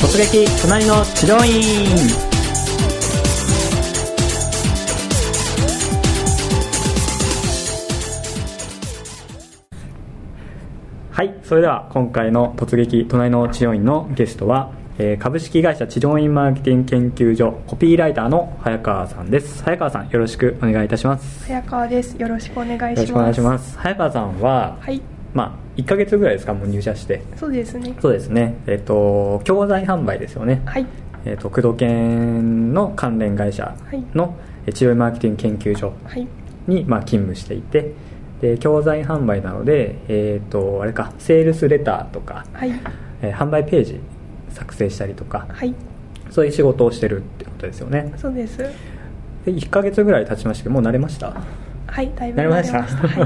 突撃隣の治療院はいそれでは今回の突撃隣の治療院のゲストは、えー株式会社治療院マーケティング研究所コピーライターの早川さんです。早川さんよろしくお願いいたします。早川です。よろしくお願いします。よろしくお願いします。早川さんは、はい、まあ1ヶ月ぐらいですかもう入社して。そうですね。そうですね。えっ、と教材販売ですよね。はい、えー、と工藤研の関連会社のえー治療院マーケティング研究所はい、に、まあ、勤務していて。で教材販売なので、えー、とあれかセールスレターとか、はい、えー販売ページ作成したりとかはい、そういう仕事をしてるってことですよね。そうです。で1ヶ月ぐらい経ちましたけどもう慣れました？はい、だいぶなりました。は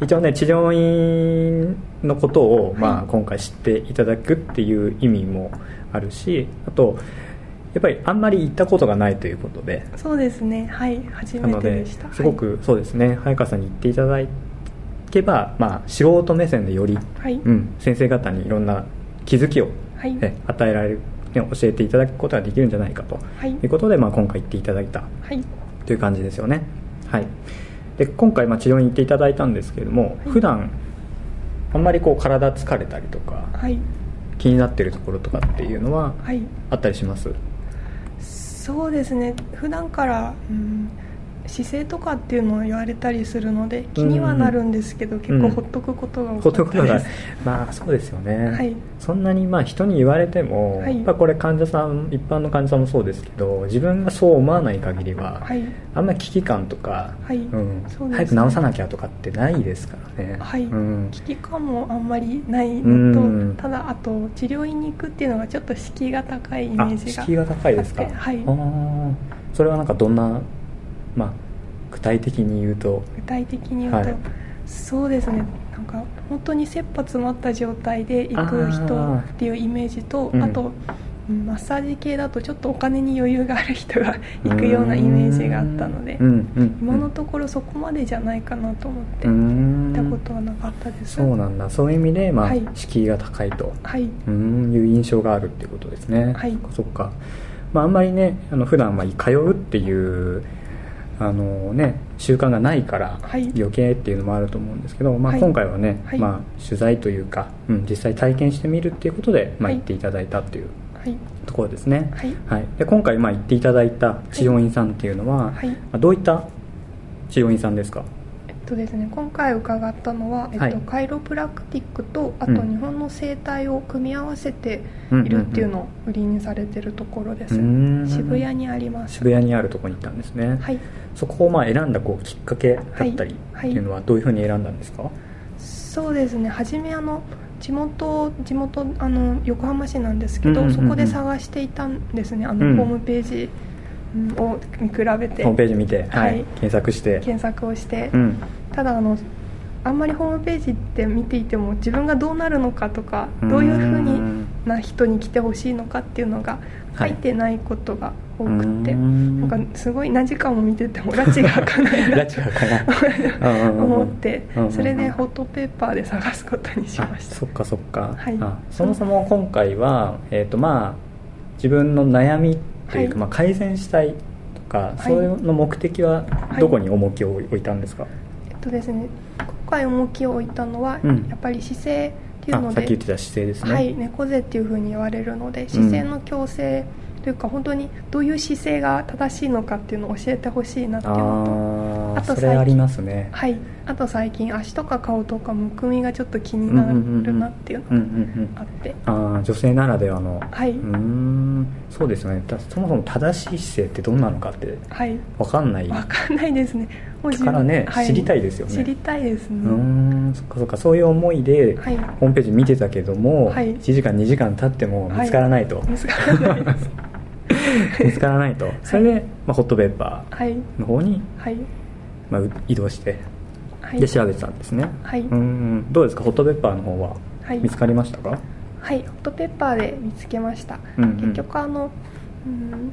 い、一応ね治療院のことを、まあはい今回知っていただくっていう意味もあるしあとやっぱりあんまり行ったことがないということで。そうですね。はい、初めてででした。すごくそうですね。早川さんに言っていただけば、まあ、素人目線でより、はい、うん、先生方にいろんな気づきを、はい、え与えられる、ね教えていただくことができるんじゃないかとはい。いうことで、まあ、今回言っていただいたはい、という感じですよね。はいで今回まあ治療に行っていただいたんですけれども、はい普段あんまりこう体疲れたりとかはい、気になってるところとかっていうのははい。あったりします？そうですね。普段から、うん、姿勢とかっていうのを言われたりするので気にはなるんですけど、結構ほっとくことが多ほっとくのがかったです。まあそうですよね、はい。そんなにまあ人に言われても、はい。やっぱこれ患者さん一般の患者さんもそうですけど自分がそう思わない限りは、はい、あんまり危機感とか、はい。うん。そうですね。早く治さなきゃとかってないですからね、はい。うん。危機感もあんまりないうん。のとただあと治療院に行くっていうのがちょっと敷居が高いイメあージが敷居が高いですか？はい。あー。それはなんかどんな、まあ、具体的に言うと。具体的に言うと、はい。そうですね。なんか本当に切羽詰まった状態で行く人っていうイメージとうん。あと、うんマッサージ系だとちょっとお金に余裕がある人が 行くようなイメージがあったので今のところそこまでじゃないかなと思ってう行んったことはなかったです。そうなんだ。そういう意味で、まあはい。敷居が高いと。はい。うん。いう印象があるっていうことですね、はい。そっか、まあ、あんまりねあの普段は通うっていうあのね習慣がないからはい。余計っていうのもあると思うんですけど、まあ、はい。今回はね、はい。まあ、取材というか、うん、実際体験してみるっていうことで、まあ、はい行っていただいたっていうはい。ところですね、はい。で今回まあ行っていただいた治療院さんっていうのは、はい。まあどういった治療院さんですか？とですね、今回伺ったのは、えっとはい。カイロプラクティックとあとうん。日本の生態を組み合わせてうんいるっていうのを売りにされてるところです、うん。渋谷にあります。渋谷にあるところに行ったんですね、はい。そこをまあ選んだこうきっかけだったりってはいいうのはどういうふうに選んだんですか、そうですね。初めあの地元地元あの横浜市なんですけど、そこで探していたんですね。あの、うん。ホームページうんを見比べて。ホームページ見て、はいはい。検索して。検索をして、うん。ただあのあんまりホームページって見ていても自分がどうなるのかとかうん。どういうふうにな人に来てほしいのかっていうのが書はい。いてないことが多くて、うん。なんかすごい何時間も見てても拉致が開かないな 拉致が開かない。うんうんうん思ってそれでホットペーパーで探すことにしまあした。そっかそっか、はい。あそもそも今回は、えーとまあ、自分の悩みというか、はい。まあ、改善したいとか、い。そういうの目的ははい。どこに重きを置いたんですか、えっとですね今回重きを置いたのは、うん。やっぱり姿勢っていうのであさっき言ってた姿勢ですね、はい、猫背っていうふうに言われるので姿勢の矯正というか、本当にどういう姿勢が正しいのかっていうのを教えてほしいなっていうのあああとそれありますね。と、はい、あと最近足とか顔とかむくみがちょっと気になるなっていうのがあって、あー女性ならではの。はい。うーんそうですよね。だそもそも正しい姿勢ってどんなのかってはい。分かんない。わかんないですね。もう自分からねは知りたいですよね。知りたいですね、うーんそっかそっか。そういう思いではい。ホームページ見てたけども、はい。1時間2時間経っても見つからないと、見つからないです 見つからないと。それで、まあ、ホットペーパはい。ーの方に、はい。まあ、う移動してはい。で調べてたんですね、はい。うーん。どうですか？ホットペッパーの方ははい。見つかりましたか、はい。ホットペッパーで見つけました、うんうん。結局あのうん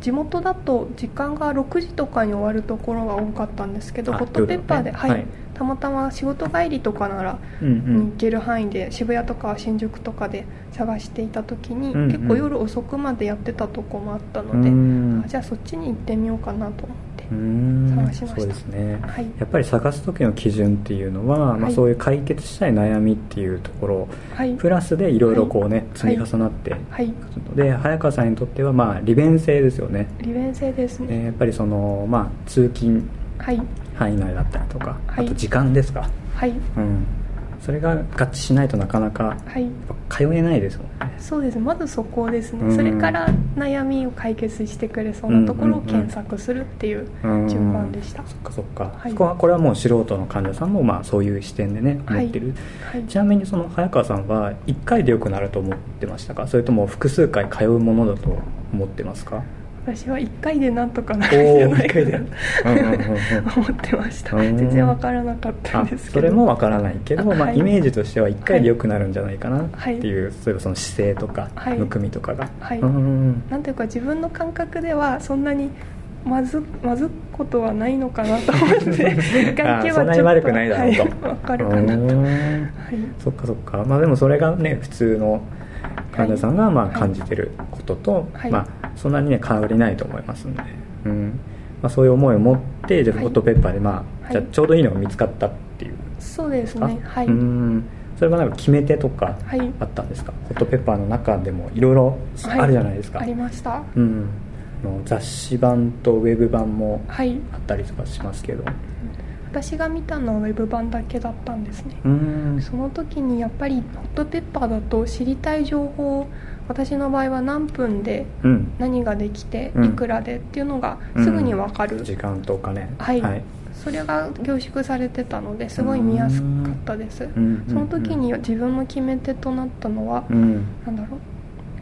地元だと時間が6時とかに終わるところが多かったんですけどあホットペッパーで、はい。はい。たまたま仕事帰りとかなら行ける範囲で渋谷とか新宿とかで探していた時に、うんうん。結構夜遅くまでやってたとこもあったうので、んあじゃあそっちに行ってみようかなと。思って、うん探しました。そうですね。はい。やっぱり探す時の基準っていうのは、まあ、はいそういう解決したい悩みっていうところはい。プラスでいろいろこうね、はい。積み重なっていはい。で、早川さんにとってはまあ利便性ですよね。利便性ですね、ねやっぱりその、まあ、通勤はい。範囲内だったりとか、はい。あと時間ですか、はい。うん、それが合致しないとなかなか通えないですもんね。そうです。まずそこですね、うん。それから悩みを解決してくれそうなところを検索するっていううん順番でした、そっかそっか、はい。そこはこれはもう素人の患者さんもまあそういう視点でねはい。思ってる、はい。ちなみにその早川さんは1回で良くなると思ってましたか？それとも複数回通うものだと思ってますか？私は1回でなんとかなるんじゃないかな思ってました。うん全然わからなかったんあですけど。それもわからないけど、まあ、はい。イメージとしては1回で良くなるんじゃないかなってはい。い。う、例えばその姿勢とか、はい。むくみとかが、はい。なんていうか自分の感覚ではそんなにまずまずことはないのかなと思って 一回行けばちょっと。あそんなに悪くないだろうと、はい、わかるかなと、うはい、んそっかそっか。まあでもそれがね普通の患者さんがまあはい感じてることと、はい。まあそんなにね変わりないと思いますんで、うん。まあ、そういう思いを持ってじゃホットペッパーでまあ、はい。じゃあちょうどいいのが見つかったっていう。そうですあねはい、うん。それはなんか決め手とかはい。あったんですか、ホットペッパーの中でもいろいろはい。あるじゃないですか、ありました。うん、雑誌版とウェブ版もはい。あったりとかしますけど私が見たのはウェブ版だけだったんですね。うん。その時にやっぱりホットペッパーだと知りたい情報私の場合は何分でうん。何ができてうん。いくらでっていうのがすぐに分かる、時間とお金はい。それが凝縮されてたのですごい見やすかったです。うん。その時に自分の決め手となったのはうん。なんだろう。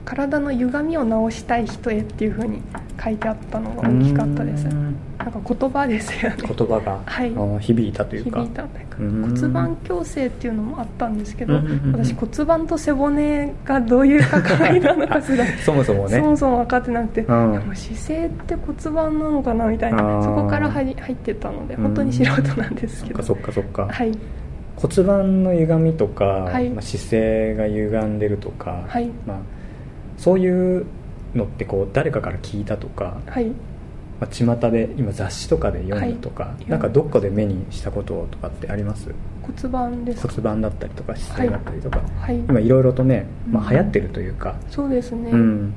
体の歪みを直したい人へっていうふうに書いてあったのが大きかったです。うんなんか言葉ですよね。言葉が、はい。響いたというか。響いた骨盤矯正っていうのもあったんですけど私骨盤と背骨がどういう関わりなのかすら そもそもね。そもそも分かってなくて、うん。でも姿勢って骨盤なのかなみたいなそこから入入ってたので本当に素人なんですけど。そっかそっかそっか、はい。骨盤の歪みとか、はい。まあ、姿勢が歪んでるとか、はい。まあ、そういうのってこう誰かから聞いたとか、はいまあ、巷で今雑誌とかで読むとか、はい。なんかどっかで目にしたこととかってあります？骨盤です骨盤だったりとか姿勢だったりとか、はい。今い。ろいろとね、まあ、うん流行ってるというか、そうですね、うん。うん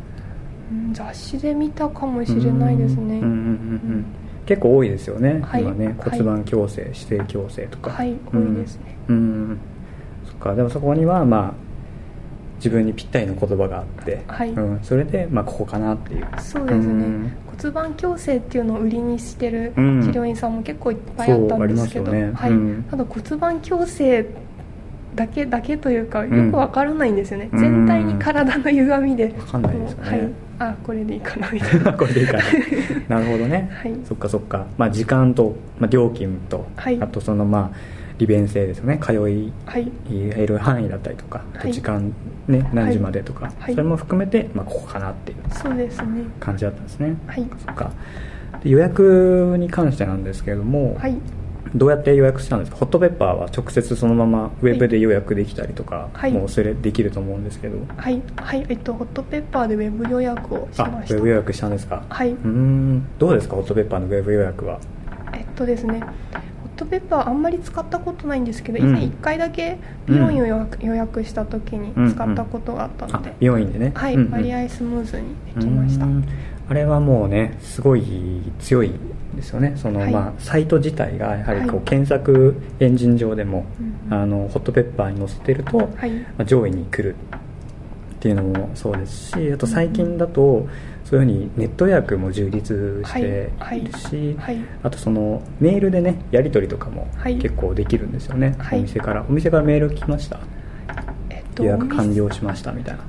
雑誌で見たかもしれないですね、うん。うん。うん。うん。結構多いですよね、はい。今ね。はい。骨盤矯正、姿勢矯正とか。はい。多いですね。うん、うん。そっか。でもそこにはまあ自分にぴったりの言葉があって、はい。うん、それでまあここかなっていう。そうですね、うん骨盤矯正っていうのを売りにしてる治うん。療院さんも結構いっぱいあったんですけど、はい。うん。ただ骨盤矯正だけだけというかようん。くわからないんですよね、うん。全体に体の歪みでわかんないですよね。はい。あこれでいいかなみたいな。これでいいかな。なるほどね、はい。そっかそっか、まあ、時間と、まあ、料金と、はい。あとそのまあ利便性ですよね。通いはい。える範囲だったりとか、はい。時間、ね、何時までとか、はい。それも含めて、まあ、ここかなっていうそうですね。感じだったんですね、はい。そっか。で予約に関してなんですけれども、はい。どうやって予約したんですか？ホットペッパーは直接そのままウェブで予約できたりとか、はい。もうそれできると思うんですけど、はい。はい。えっとホットペッパーでウェブ予約をしあウました。ェブ予約したんですか？はい。うーん。どうですか？ホットペッパーのウェブ予約はとですね。ホットペッパーあんまり使ったことないんですけど以うん。前1回だけ美容院を予約,、した時に使ったことがあったのあで、美容院でね。はい、うんうん。割合スムーズにできました。あれはもうねすごい強いですよね。その、はい。まあ、サイト自体がやはりこう、はい。検索エンジン上でも、うんうん。あのホットペッパーに載せてると、はい。まあ、上位に来るっていうのもそうですしあと最近だとそういうふうにネット予約も充実してい。るし、はい。あとそのメールでねやり取りとかもはい。結構できるんですよね、はい。お店から。お店からメール来ました？えっと予約完了しましたみたいな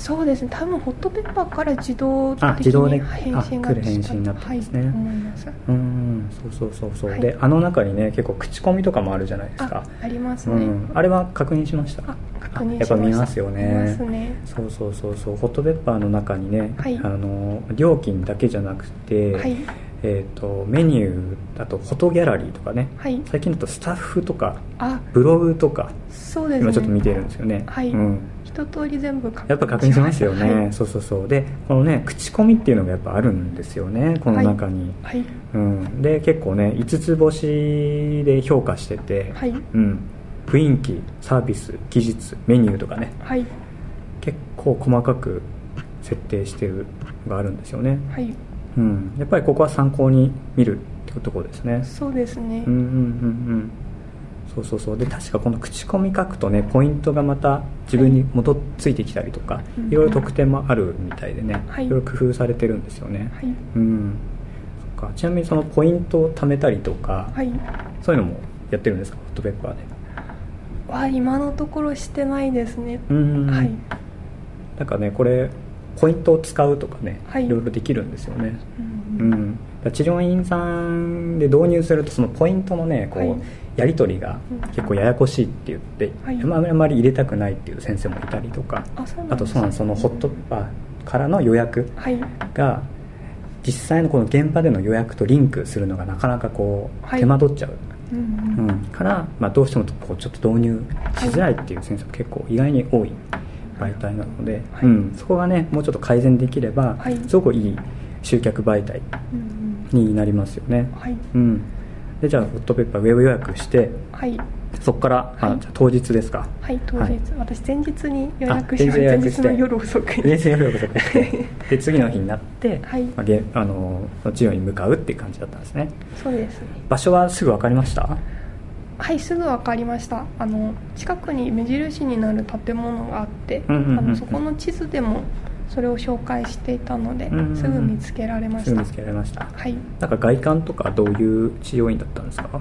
そうですね。多分ホットペッパーから自動的に返信があ来る返信になってますね。はい、思います。うんそうそうそうそう、はい。であの中にね結構口コミとかもあるじゃないですか。あありますね、うん、あれは確認しました。あ確認やっぱ見ますよね。すね。そうそうそうそう。ホットペッパーの中にね、はい。あの料金だけじゃなくて、はい。えー、とメニューだとフォトギャラリーとかね。はい。最近だとスタッフとかあ。ブログとかね。今ちょっと見てるんですよね。はい。うん、一通り全部確認やっぱ確認しますよね、はい。そうそうそう。でこのね口コミっていうのがやっぱあるんですよねこの中に、はい。うん、で結構ね5つ星で評価してて、はい。うん、雰囲気サービス技術メニューとかね。はい。結構細かく設定してるのがあるんですよね、はい。うん、やっぱりここは参考に見るってところですね。そうですね、うんうんうんうんそうそうそう。で確かこの口コミ書くとねポイントがまた自分に戻っついてきたりとか、うんいろいろ特典もあるみたいでね、はい。いろいろ工夫されてるんですよね、はい。うん。そっか。ちなみにそのポイントを貯めたりとか、はい。そういうのもやってるんですか？ホットペッパーで。は今のところしてないですね。うんはい。なんかねこれポイントを使うとかね、はい。いろいろできるんですよね。ううん。ん、だから治療院さんで導入するとそのポイントのねこう、はい。やり取りがうん。結構ややこしいって言って、はい。あまあまり入れたくないっていう先生もいたりとかあとそうなんですそのホットパーからの予約はい。が実際のこの現場での予約とリンクするのがなかなかこうはい。手間取っちゃう、うんうん。から、まあ、どうしてもこうちょっと導入しづらいっていう先生も結構意外に多い媒体なので、はい。うん、そこがねもうちょっと改善できれば、はい。すごくいい集客媒体うんになりますよね、はい。うん、でじゃあホットペッパーウェブ予約してはい。そこから、あはい。じゃあ当日ですか？はい当日、はい。私前日に予約あしま前日予約して。前日の夜遅くで次の日になって、はい。まあ、げあの治療に向かうっていう感じだったんですね。そうです。ね場所はすぐ分かりました？はいすぐ分かりました。あの近くに目印になる建物があって、うんうんうんうん。あのそこの地図でもそれを紹介していたので、うんうんうん。すぐ見つけられますした。ぐ見つけられました。はい。なんか外観とかどういう治療院だったんですか？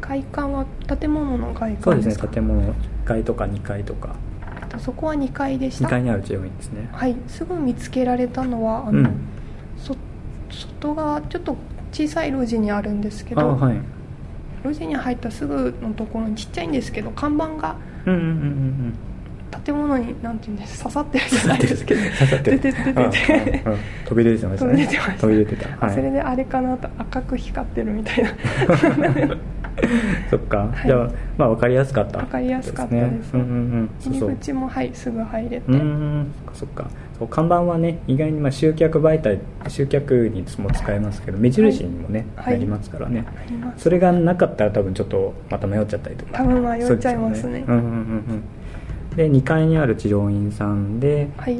外観は建物の外そうですすか建物1階とか2階とか。えっとそこは2階でし2た階にある治療院ですね。はい。すぐ見つけられたのはあの、うん。そ外側ちょっと小さい路地にあるんですけど、あはい。路地に入ったすぐのところにちっちゃいんですけど看板がうんうんうんうん建物になんていうんです 刺さってる。じゃないですけど刺さってる。出て出て。て飛び出てましたね。飛び出てました。飛び出てた、はい、それであれかなと赤く光ってるみたいな。そっか、はい。じゃあまあ分かりやすかった。分かりやすかったです。うんうんうん。そう入り口もはいすぐ入れて。うーんそっかそっか。そう看板はね意外にまあ集客媒体集客にも使えますけど目印にもね、はい。なりますからね。それがなかったら多分ちょっとまた迷っちゃったりとか。多分迷っちゃいますね。そうですようんうんうんうんで2階にある治療院さんではい。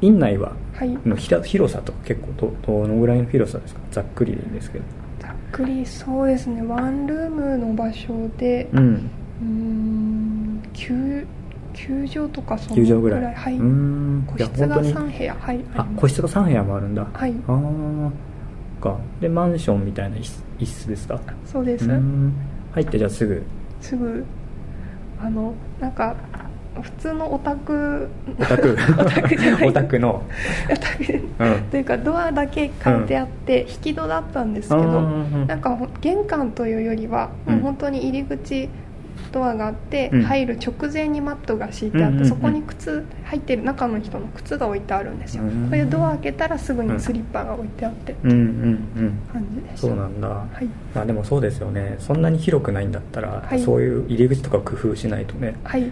院内ははい。のひら広さとか結構どどのぐらいの広さですか？ざっくりでいいんですけど。ざっくりそうですね。ワンルームの場所でうん。うーん9 9畳とかその9畳ぐらい。はい。うーん。個室がいや本当に。3部屋はいあ個室が3部屋もあるんだ。はい。ああか。でマンションみたいな一室ですか？そうです。入ってじゃあすぐ。すぐ。あのなんか普通のオタクオタク。オタクじゃない。オタクの。オタク。うん。というかドアだけ変えてあって引き戸だったんですけど、うんうんうんなんかほ玄関というよりはうん。もう本当に入り口ドアがあって、うん。入る直前にマットが敷いてあって、うんうんうん。そこに靴入ってる中の人の靴が置いてあるんですよ、うんそれでドア開けたらすぐにスリッパが置いてあってうんうんうん。感じでした、そうなんだ、はい。まあでもそうですよね。そんなに広くないんだったら、はい。そういう入り口とか工夫しないとね。はい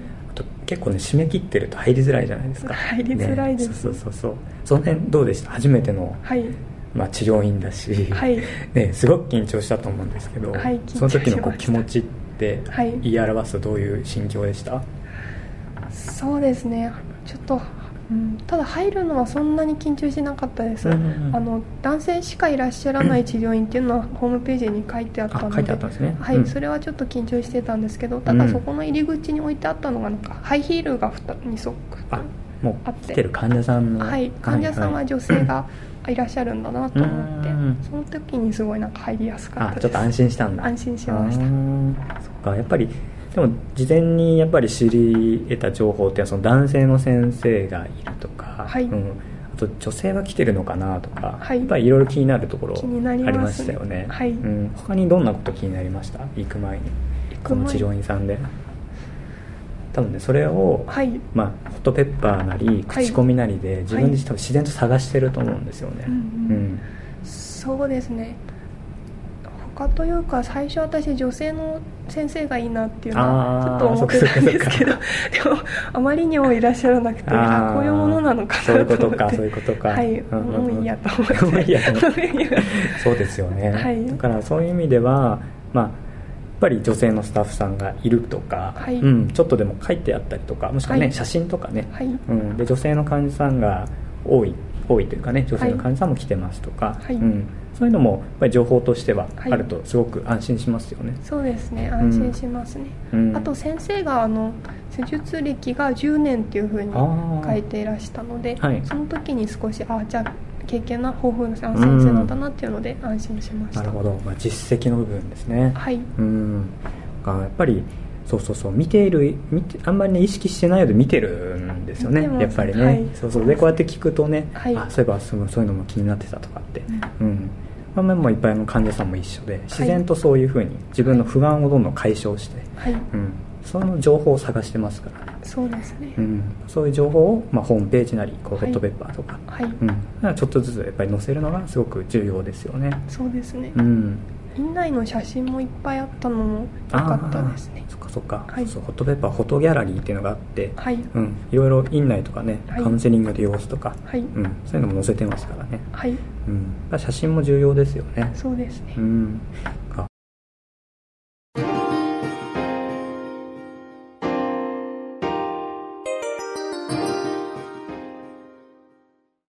結構ね締め切ってると入りづらいじゃないですか。入りづらいです。ねそうそうそうそう。その辺どうでした？初めての、はい。まあ、治療院だし、はい。ね、すごく緊張したと思うんですけど、はいその時のこう気持ちってはい。言い表すとどういう心境でした、そうですね。ちょっと、うん、ただ入るのはそんなに緊張しなかったです、うんうんうん。あの男性しかいらっしゃらない治療院っていうのはホームページに書いてあったのであ書いてあったんですね。はい、うん。それはちょっと緊張してたんですけどたうんだそこの入り口に置いてあったのがなんかハイヒールが2足あもあって。う来てる患者さんのはい、患者さんは女性がいらっしゃるんだなと思って、うん。その時にすごいなんか入りやすかったです。あちょっと安心したんだ。安心しました。そっか。やっぱりでも事前にやっぱり知り得た情報っていうのはその男性の先生がいるとか、はい。うん、あと女性は来てるのかなとか、はい。やっぱりいろいろ気になるところありましたよね、はい。うん、他にどんなこと気になりました？行く前に。この治療院さんで。多分ねそれを、はい。まあ、ホットペッパーなりはい。口コミなりで自分はい。で多分自然と探してると思うんですよね、うん。うん。そうですね他というか最初私女性の先生がいいなっていうのはちょっと思ってたんですけどでもあまりにもいらっしゃらなくてこういうものなのかそういうこなとかそういうことか。はい、うんうんうん。もういいやと思って。もういいやと思って。そうですよね、はい。だからそういう意味ではまあやっぱり女性のスタッフさんがいるとか、はい。うん、ちょっとでも書いてあったりとかもしくはね、はい。写真とかね、はい。うん、で女性の患者さんが多い多いというかね女性の患者さんも来てますとか、はい。うん、そういうのもやっぱり情報としてははいあるとすごく安心しますよね、そうですね。安心しますね、うん。あと先生があの施術歴が10年っていうふうに書いていらしたので、はい。その時に少しあじゃあ経験な豊富な先生なんだなっていうので安心しました、なるほど、まあ、実績の部分ですね。はい。うん。がやっぱりそうそうそう。見ている見てあんまりね意識してないので見てるんですよねやっぱりね、はい。そうそう。でこうやって聞くとね、はい。あそういえばそうそういうのも気になってたとかって。うん、まあ、もういっぱいの患者さんも一緒で自然とそういうふうに自分の不安をどんどん解消して、はい。うん、その情報を探してますから。ね、そうですね、うん、そういう情報を、まあ、ホームページなりこうはい。ホットペッパーとか、はい、うん、ちょっとずつやっぱり載せるのがすごく重要ですよね。そうですね、うん。院内の写真もいっぱいあったのも良かったですね。そっかそっか、はい。そうホットペッパーフォトギャラリーっていうのがあって、はい。うん、いろいろ院内とかね、はい。カウンセリングの様子とか、はい。うん、そういうのも載せてますからね、はいうん、写真も重要ですよね。そうですね、うん、